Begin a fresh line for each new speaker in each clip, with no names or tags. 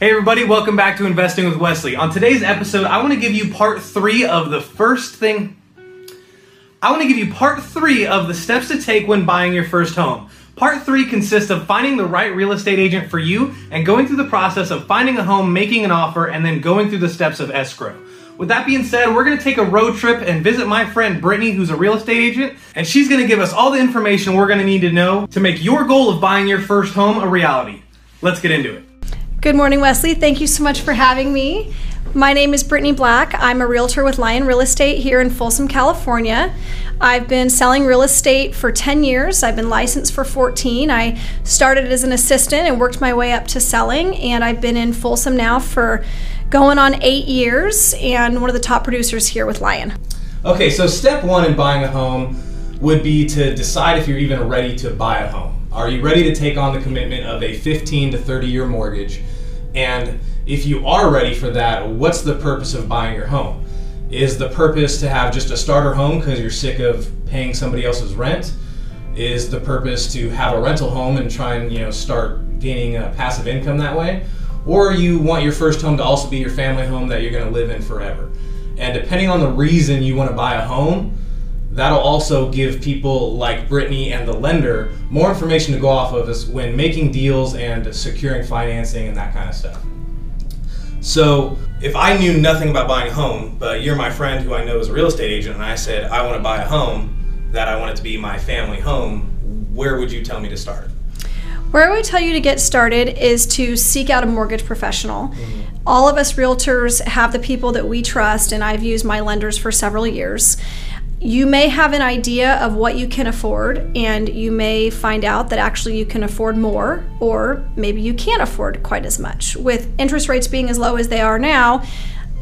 Hey everybody, welcome back to Investing with Wesley. On today's episode, I want to give you part three of the first thing. I want to give you part three of the steps to take when buying your first home. Part three consists of finding the right real estate agent for you and going through the process of finding a home, making an offer, and then going through the steps of escrow. With that being said, we're going to take a road trip and visit my friend Brittany, who's a real estate agent, and she's going to give us all the information we're going to need to know to make your goal of buying your first home a reality. Let's get into it.
Good morning, Wesley. Thank you so much for having me. My name is Brittany Black. I'm a realtor with Lyon Real Estate here in Folsom, California. I've been selling real estate for 10 years. I've been licensed for 14. I started as an assistant and worked my way up to selling, and I've been in Folsom now for going on eight years and one of the top producers here with Lyon.
Okay, so step one in buying a home would be to decide if you're even ready to buy a home. Are you ready to take on the commitment of a 15 to 30 year mortgage? And if you are ready for that, what's the purpose of buying your home? Is the purpose to have just a starter home because you're sick of paying somebody else's rent? Is the purpose to have a rental home and try and you know start gaining a passive income that way? Or you want your first home to also be your family home that you're going to live in forever? And depending on the reason you want to buy a home, that'll also give people like Brittany and the lender more information to go off of as when making deals and securing financing and that kind of stuff. So, if I knew nothing about buying a home, but you're my friend who I know is a real estate agent, and I said I want to buy a home that I want it to be my family home, where would you tell me to start?
Where I would tell you to get started is to seek out a mortgage professional. Mm-hmm. All of us realtors have the people that we trust, and I've used my lenders for several years you may have an idea of what you can afford, and you may find out that actually you can afford more, or maybe you can't afford quite as much. With interest rates being as low as they are now,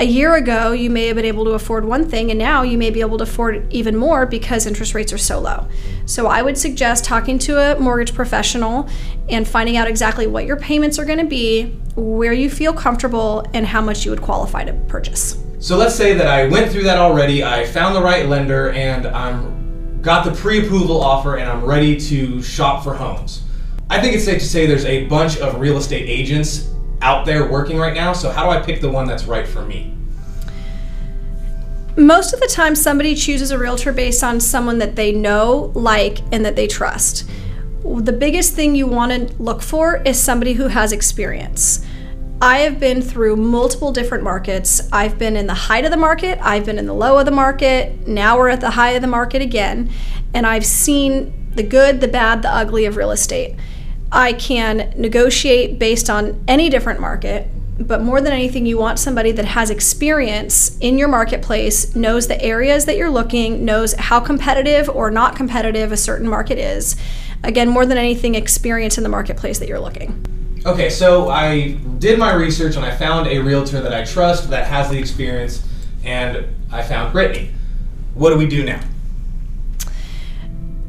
a year ago you may have been able to afford one thing, and now you may be able to afford even more because interest rates are so low. So I would suggest talking to a mortgage professional and finding out exactly what your payments are going to be, where you feel comfortable, and how much you would qualify to purchase.
So let's say that I went through that already, I found the right lender, and I'm got the pre-approval offer, and I'm ready to shop for homes. I think it's safe to say there's a bunch of real estate agents out there working right now. So how do I pick the one that's right for me?
Most of the time, somebody chooses a realtor based on someone that they know, like, and that they trust. The biggest thing you want to look for is somebody who has experience. I have been through multiple different markets. I've been in the height of the market, I've been in the low of the market, now we're at the high of the market again, and I've seen the good, the bad, the ugly of real estate. I can negotiate based on any different market, but more than anything, you want somebody that has experience in your marketplace, knows the areas that you're looking, knows how competitive or not competitive a certain market is. Again, more than anything, experience in the marketplace that you're looking.
Okay, so I did my research and I found a realtor that I trust that has the experience, and I found Brittany. What do we do now?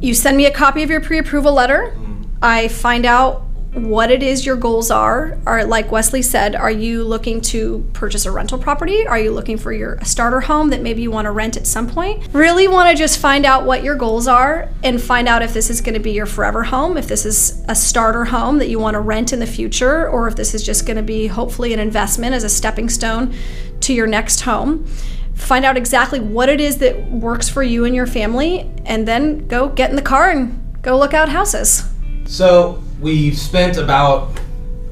You send me a copy of your pre approval letter. Mm-hmm. I find out what it is your goals are. Are like Wesley said, are you looking to purchase a rental property? Are you looking for your starter home that maybe you want to rent at some point? Really want to just find out what your goals are and find out if this is going to be your forever home, if this is a starter home that you want to rent in the future, or if this is just going to be hopefully an investment as a stepping stone to your next home. Find out exactly what it is that works for you and your family, and then go get in the car and go look out houses.
So we've spent about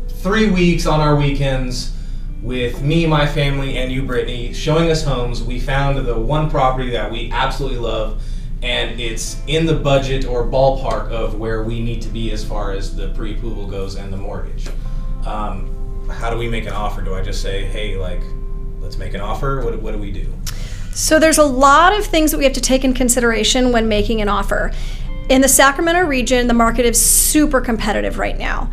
three weeks on our weekends with me, my family, and you, Brittany, showing us homes. We found the one property that we absolutely love, and it's in the budget or ballpark of where we need to be as far as the pre-approval goes and the mortgage. Um, how do we make an offer? Do I just say, hey, like, let's make an offer? What, what do we do?
So there's a lot of things that we have to take in consideration when making an offer. In the Sacramento region, the market is super competitive right now.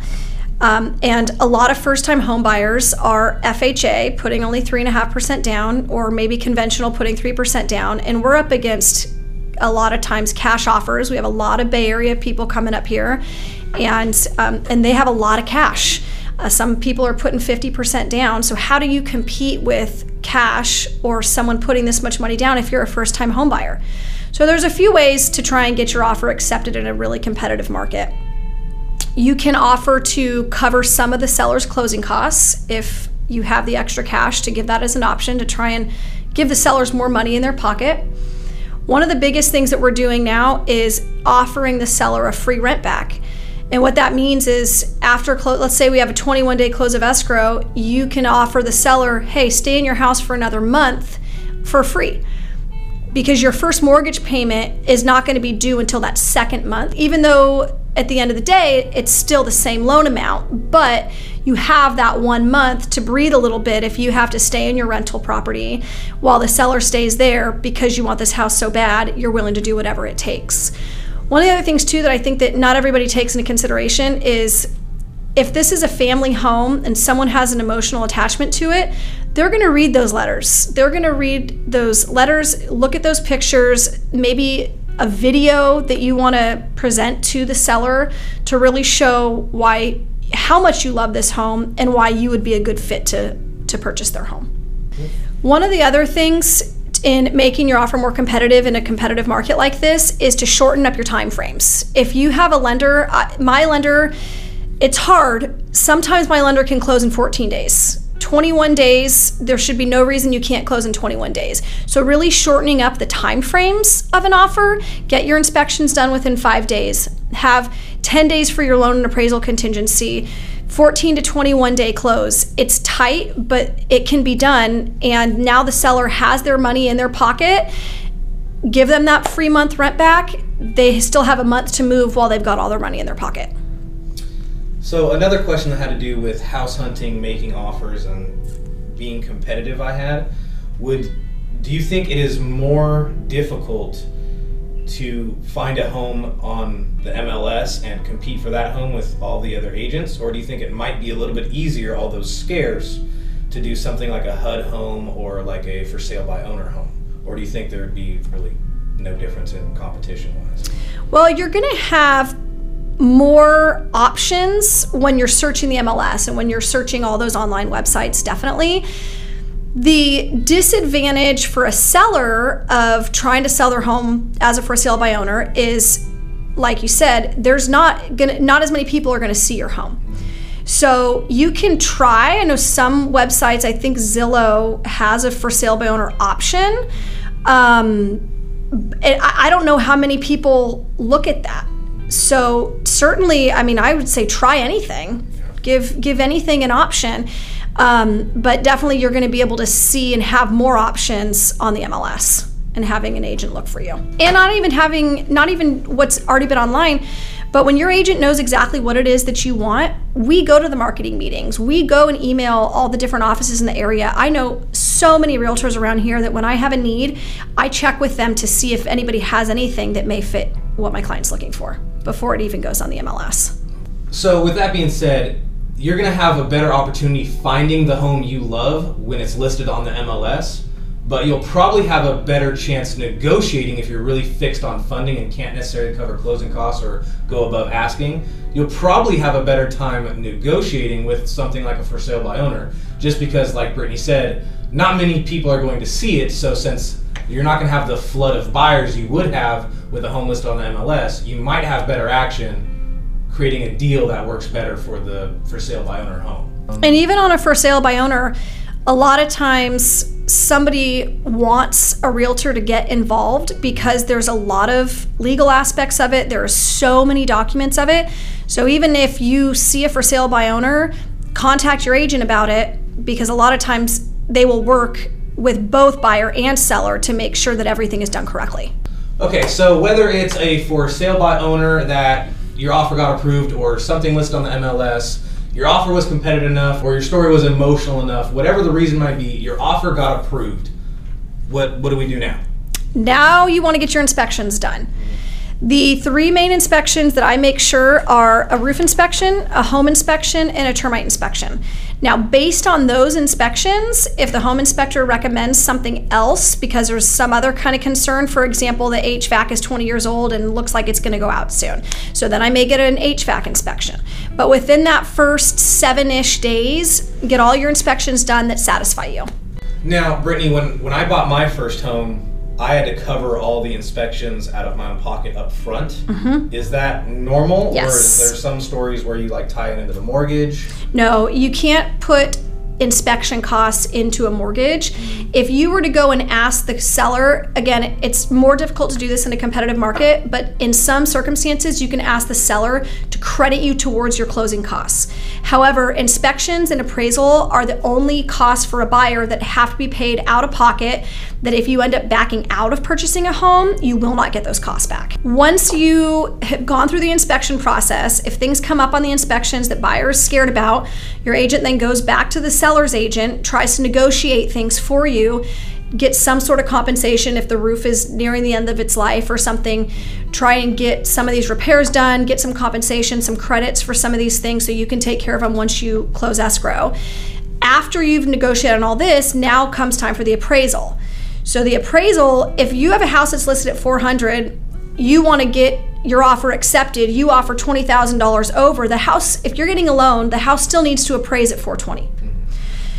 Um, and a lot of first time home buyers are FHA putting only 3.5% down, or maybe conventional putting 3% down. And we're up against a lot of times cash offers. We have a lot of Bay Area people coming up here, and, um, and they have a lot of cash. Uh, some people are putting 50% down. So, how do you compete with cash or someone putting this much money down if you're a first time home buyer? So there's a few ways to try and get your offer accepted in a really competitive market. You can offer to cover some of the seller's closing costs if you have the extra cash to give that as an option to try and give the sellers more money in their pocket. One of the biggest things that we're doing now is offering the seller a free rent back. And what that means is after clo- let's say we have a 21 day close of escrow, you can offer the seller, "Hey, stay in your house for another month for free." Because your first mortgage payment is not going to be due until that second month, even though at the end of the day, it's still the same loan amount, but you have that one month to breathe a little bit if you have to stay in your rental property while the seller stays there because you want this house so bad, you're willing to do whatever it takes. One of the other things, too, that I think that not everybody takes into consideration is if this is a family home and someone has an emotional attachment to it, they're going to read those letters. They're going to read those letters, look at those pictures, maybe a video that you want to present to the seller to really show why how much you love this home and why you would be a good fit to to purchase their home. One of the other things in making your offer more competitive in a competitive market like this is to shorten up your time frames. If you have a lender, my lender, it's hard. Sometimes my lender can close in 14 days. 21 days, there should be no reason you can't close in 21 days. So really shortening up the time frames of an offer, get your inspections done within 5 days. Have 10 days for your loan and appraisal contingency. 14 to 21 day close. It's tight, but it can be done and now the seller has their money in their pocket. Give them that free month rent back. They still have a month to move while they've got all their money in their pocket.
So another question that had to do with house hunting, making offers, and being competitive. I had would do you think it is more difficult to find a home on the MLS and compete for that home with all the other agents, or do you think it might be a little bit easier, all those scares, to do something like a HUD home or like a for sale by owner home, or do you think there would be really no difference in competition wise?
Well, you're going to have more options when you're searching the MLS and when you're searching all those online websites, definitely. The disadvantage for a seller of trying to sell their home as a for sale by owner is, like you said, there's not gonna not as many people are gonna see your home. So you can try. I know some websites. I think Zillow has a for sale by owner option. Um, I don't know how many people look at that. So certainly, I mean, I would say try anything. Give give anything an option. Um, but definitely, you're going to be able to see and have more options on the MLS and having an agent look for you. And not even having, not even what's already been online, but when your agent knows exactly what it is that you want, we go to the marketing meetings. We go and email all the different offices in the area. I know so many realtors around here that when I have a need, I check with them to see if anybody has anything that may fit what my client's looking for before it even goes on the MLS.
So, with that being said, you're going to have a better opportunity finding the home you love when it's listed on the MLS, but you'll probably have a better chance negotiating if you're really fixed on funding and can't necessarily cover closing costs or go above asking. You'll probably have a better time negotiating with something like a for sale by owner, just because, like Brittany said, not many people are going to see it. So, since you're not going to have the flood of buyers you would have with a home list on the MLS, you might have better action creating a deal that works better for the for sale by owner home.
And even on a for sale by owner, a lot of times somebody wants a realtor to get involved because there's a lot of legal aspects of it. There are so many documents of it. So even if you see a for sale by owner, contact your agent about it because a lot of times they will work with both buyer and seller to make sure that everything is done correctly.
Okay, so whether it's a for sale by owner that your offer got approved or something listed on the MLS, your offer was competitive enough or your story was emotional enough, whatever the reason might be, your offer got approved. What what do we do now?
Now you want to get your inspections done. The three main inspections that I make sure are a roof inspection, a home inspection, and a termite inspection. Now, based on those inspections, if the home inspector recommends something else because there's some other kind of concern, for example, the HVAC is 20 years old and looks like it's going to go out soon, so then I may get an HVAC inspection. But within that first seven ish days, get all your inspections done that satisfy you.
Now, Brittany, when, when I bought my first home, I had to cover all the inspections out of my own pocket up front. Is that normal? Or
Mm-hmm.
Is there some stories where you like tie it into the mortgage?
No, you can't put inspection costs into a mortgage. If you were to go and ask the seller, again, it's more difficult to do this in a competitive market, but in some circumstances, you can ask the seller to credit you towards your closing costs. However, inspections and appraisal are the only costs for a buyer that have to be paid out of pocket. That if you end up backing out of purchasing a home, you will not get those costs back. Once you have gone through the inspection process, if things come up on the inspections that buyer is scared about, your agent then goes back to the seller's agent, tries to negotiate things for you, get some sort of compensation if the roof is nearing the end of its life or something. Try and get some of these repairs done, get some compensation, some credits for some of these things so you can take care of them once you close escrow. After you've negotiated on all this, now comes time for the appraisal. So the appraisal, if you have a house that's listed at 400, you want to get your offer accepted, you offer $20,000 over, the house if you're getting a loan, the house still needs to appraise at 420.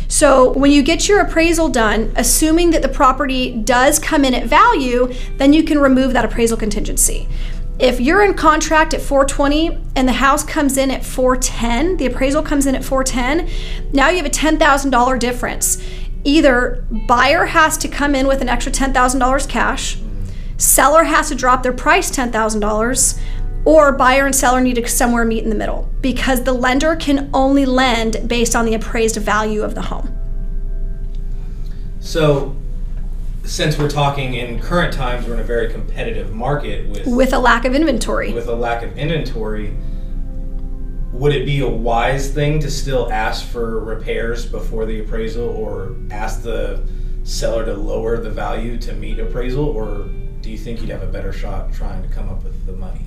So when you get your appraisal done, assuming that the property does come in at value, then you can remove that appraisal contingency. If you're in contract at 420 and the house comes in at 410, the appraisal comes in at 410, now you have a $10,000 difference. Either buyer has to come in with an extra $10,000 cash, seller has to drop their price $10,000, or buyer and seller need to somewhere meet in the middle because the lender can only lend based on the appraised value of the home.
So, since we're talking in current times, we're in a very competitive market with
With a lack of inventory.
with a lack of inventory. Would it be a wise thing to still ask for repairs before the appraisal, or ask the seller to lower the value to meet appraisal, or do you think you'd have a better shot trying to come up with the money?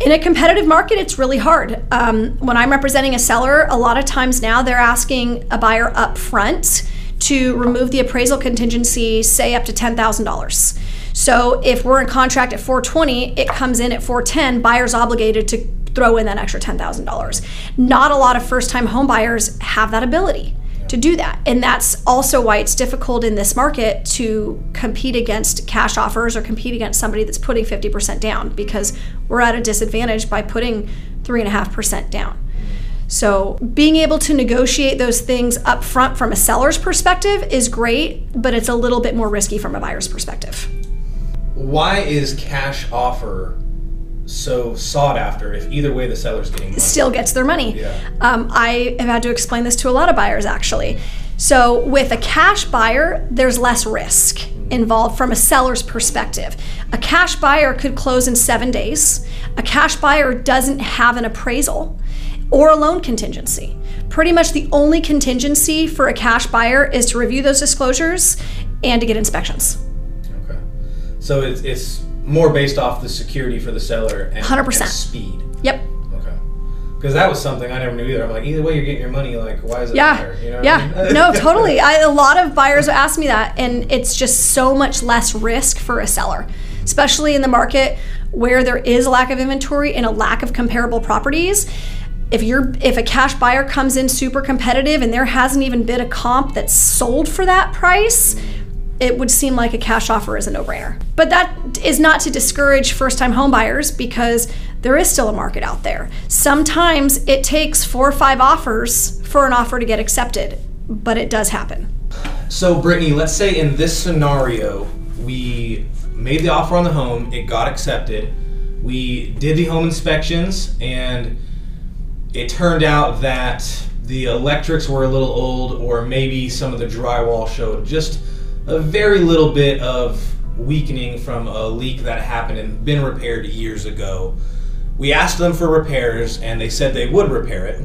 In a competitive market, it's really hard. Um, when I'm representing a seller, a lot of times now they're asking a buyer up front to remove the appraisal contingency, say up to $10,000. So if we're in contract at 420, it comes in at 410, buyer's obligated to throw in that extra $10,000. Not a lot of first-time home buyers have that ability to do that. And that's also why it's difficult in this market to compete against cash offers or compete against somebody that's putting 50% down because we're at a disadvantage by putting 3.5% down. So, being able to negotiate those things up front from a seller's perspective is great, but it's a little bit more risky from a buyer's perspective.
Why is cash offer so sought after if either way the seller's getting money?
Still gets their money.
Yeah.
Um, I have had to explain this to a lot of buyers actually. So, with a cash buyer, there's less risk involved from a seller's perspective. A cash buyer could close in seven days. A cash buyer doesn't have an appraisal or a loan contingency. Pretty much the only contingency for a cash buyer is to review those disclosures and to get inspections.
Okay. So it's, it's more based off the security for the seller and,
100%.
and speed.
Yep.
Okay. Because that was something I never knew either. I'm like, either way you're getting your money, like, why is it
Yeah.
matter? You know
yeah.
I mean?
no, totally. I, a lot of buyers ask me that, and it's just so much less risk for a seller, especially in the market where there is a lack of inventory and a lack of comparable properties. If you're if a cash buyer comes in super competitive and there hasn't even been a comp that's sold for that price, it would seem like a cash offer is a no-brainer. But that is not to discourage first-time home buyers because there is still a market out there. Sometimes it takes four or five offers for an offer to get accepted, but it does happen.
So, Brittany, let's say in this scenario, we made the offer on the home, it got accepted, we did the home inspections, and it turned out that the electrics were a little old, or maybe some of the drywall showed just a very little bit of weakening from a leak that happened and been repaired years ago. We asked them for repairs, and they said they would repair it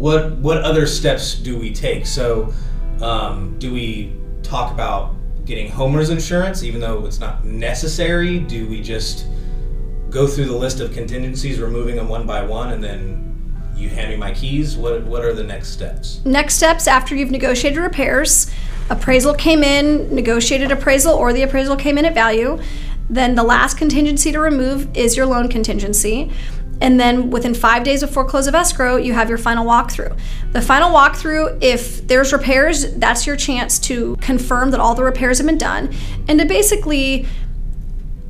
what what other steps do we take? So, um, do we talk about getting homeowners insurance, even though it's not necessary? Do we just go through the list of contingencies, removing them one by one, and then you hand me my keys? What what are the next steps?
Next steps after you've negotiated repairs, appraisal came in, negotiated appraisal, or the appraisal came in at value. Then the last contingency to remove is your loan contingency. And then within five days before close of escrow, you have your final walkthrough. The final walkthrough, if there's repairs, that's your chance to confirm that all the repairs have been done and to basically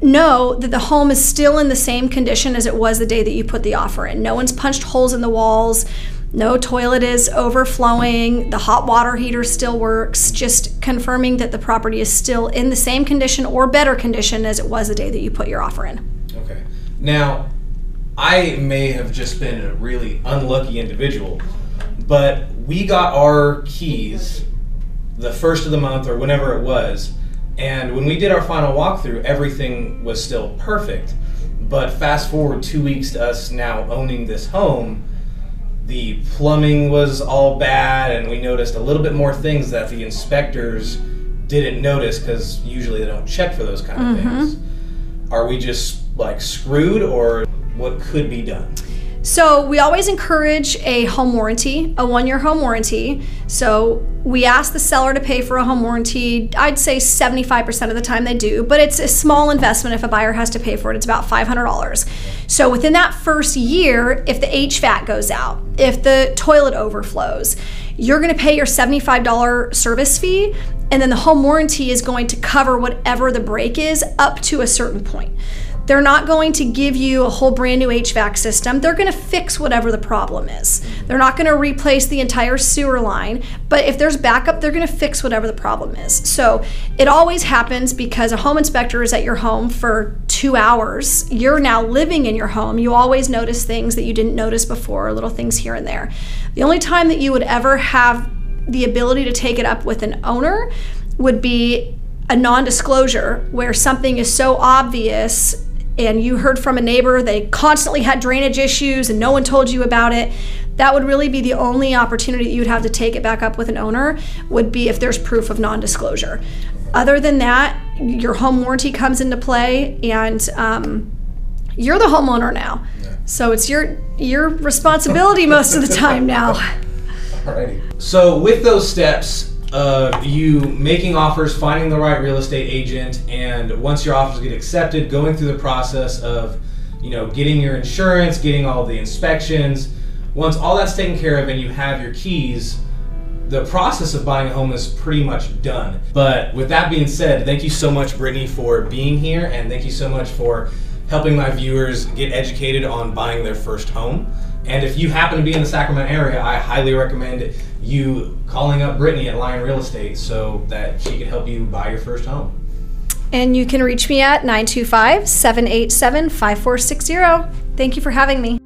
know that the home is still in the same condition as it was the day that you put the offer in. No one's punched holes in the walls. No toilet is overflowing. The hot water heater still works. Just confirming that the property is still in the same condition or better condition as it was the day that you put your offer in.
Okay. Now, I may have just been a really unlucky individual, but we got our keys the first of the month or whenever it was, and when we did our final walkthrough, everything was still perfect. But fast forward two weeks to us now owning this home, the plumbing was all bad, and we noticed a little bit more things that the inspectors didn't notice because usually they don't check for those kind of
Mm-hmm.
things. Are we just like screwed, or what could be done?
So we always encourage a home warranty, a one-year home warranty. So we ask the seller to pay for a home warranty. I'd say 75% of the time they do, but it's a small investment if a buyer has to pay for it. It's about $500. So within that first year, if the HVAC goes out, if the toilet overflows, you're going to pay your $75 service fee and then the home warranty is going to cover whatever the break is up to a certain point. They're not going to give you a whole brand new HVAC system. They're going to fix whatever the problem is. Mm-hmm. They're not going to replace the entire sewer line, but if there's backup, they're going to fix whatever the problem is. So it always happens because a home inspector is at your home for two hours. You're now living in your home. You always notice things that you didn't notice before, little things here and there. The only time that you would ever have the ability to take it up with an owner would be a non disclosure where something is so obvious and you heard from a neighbor they constantly had drainage issues and no one told you about it that would really be the only opportunity that you'd have to take it back up with an owner would be if there's proof of non-disclosure. Other than that your home warranty comes into play and um, you're the homeowner now. So it's your your responsibility most of the time now.
Alrighty. So with those steps, uh, you making offers, finding the right real estate agent, and once your offers get accepted, going through the process of, you know, getting your insurance, getting all the inspections. Once all that's taken care of and you have your keys, the process of buying a home is pretty much done. But with that being said, thank you so much, Brittany, for being here, and thank you so much for helping my viewers get educated on buying their first home. And if you happen to be in the Sacramento area, I highly recommend you calling up Brittany at Lyon Real Estate so that she can help you buy your first home.
and you can reach me at 925 787 5460 thank you for having me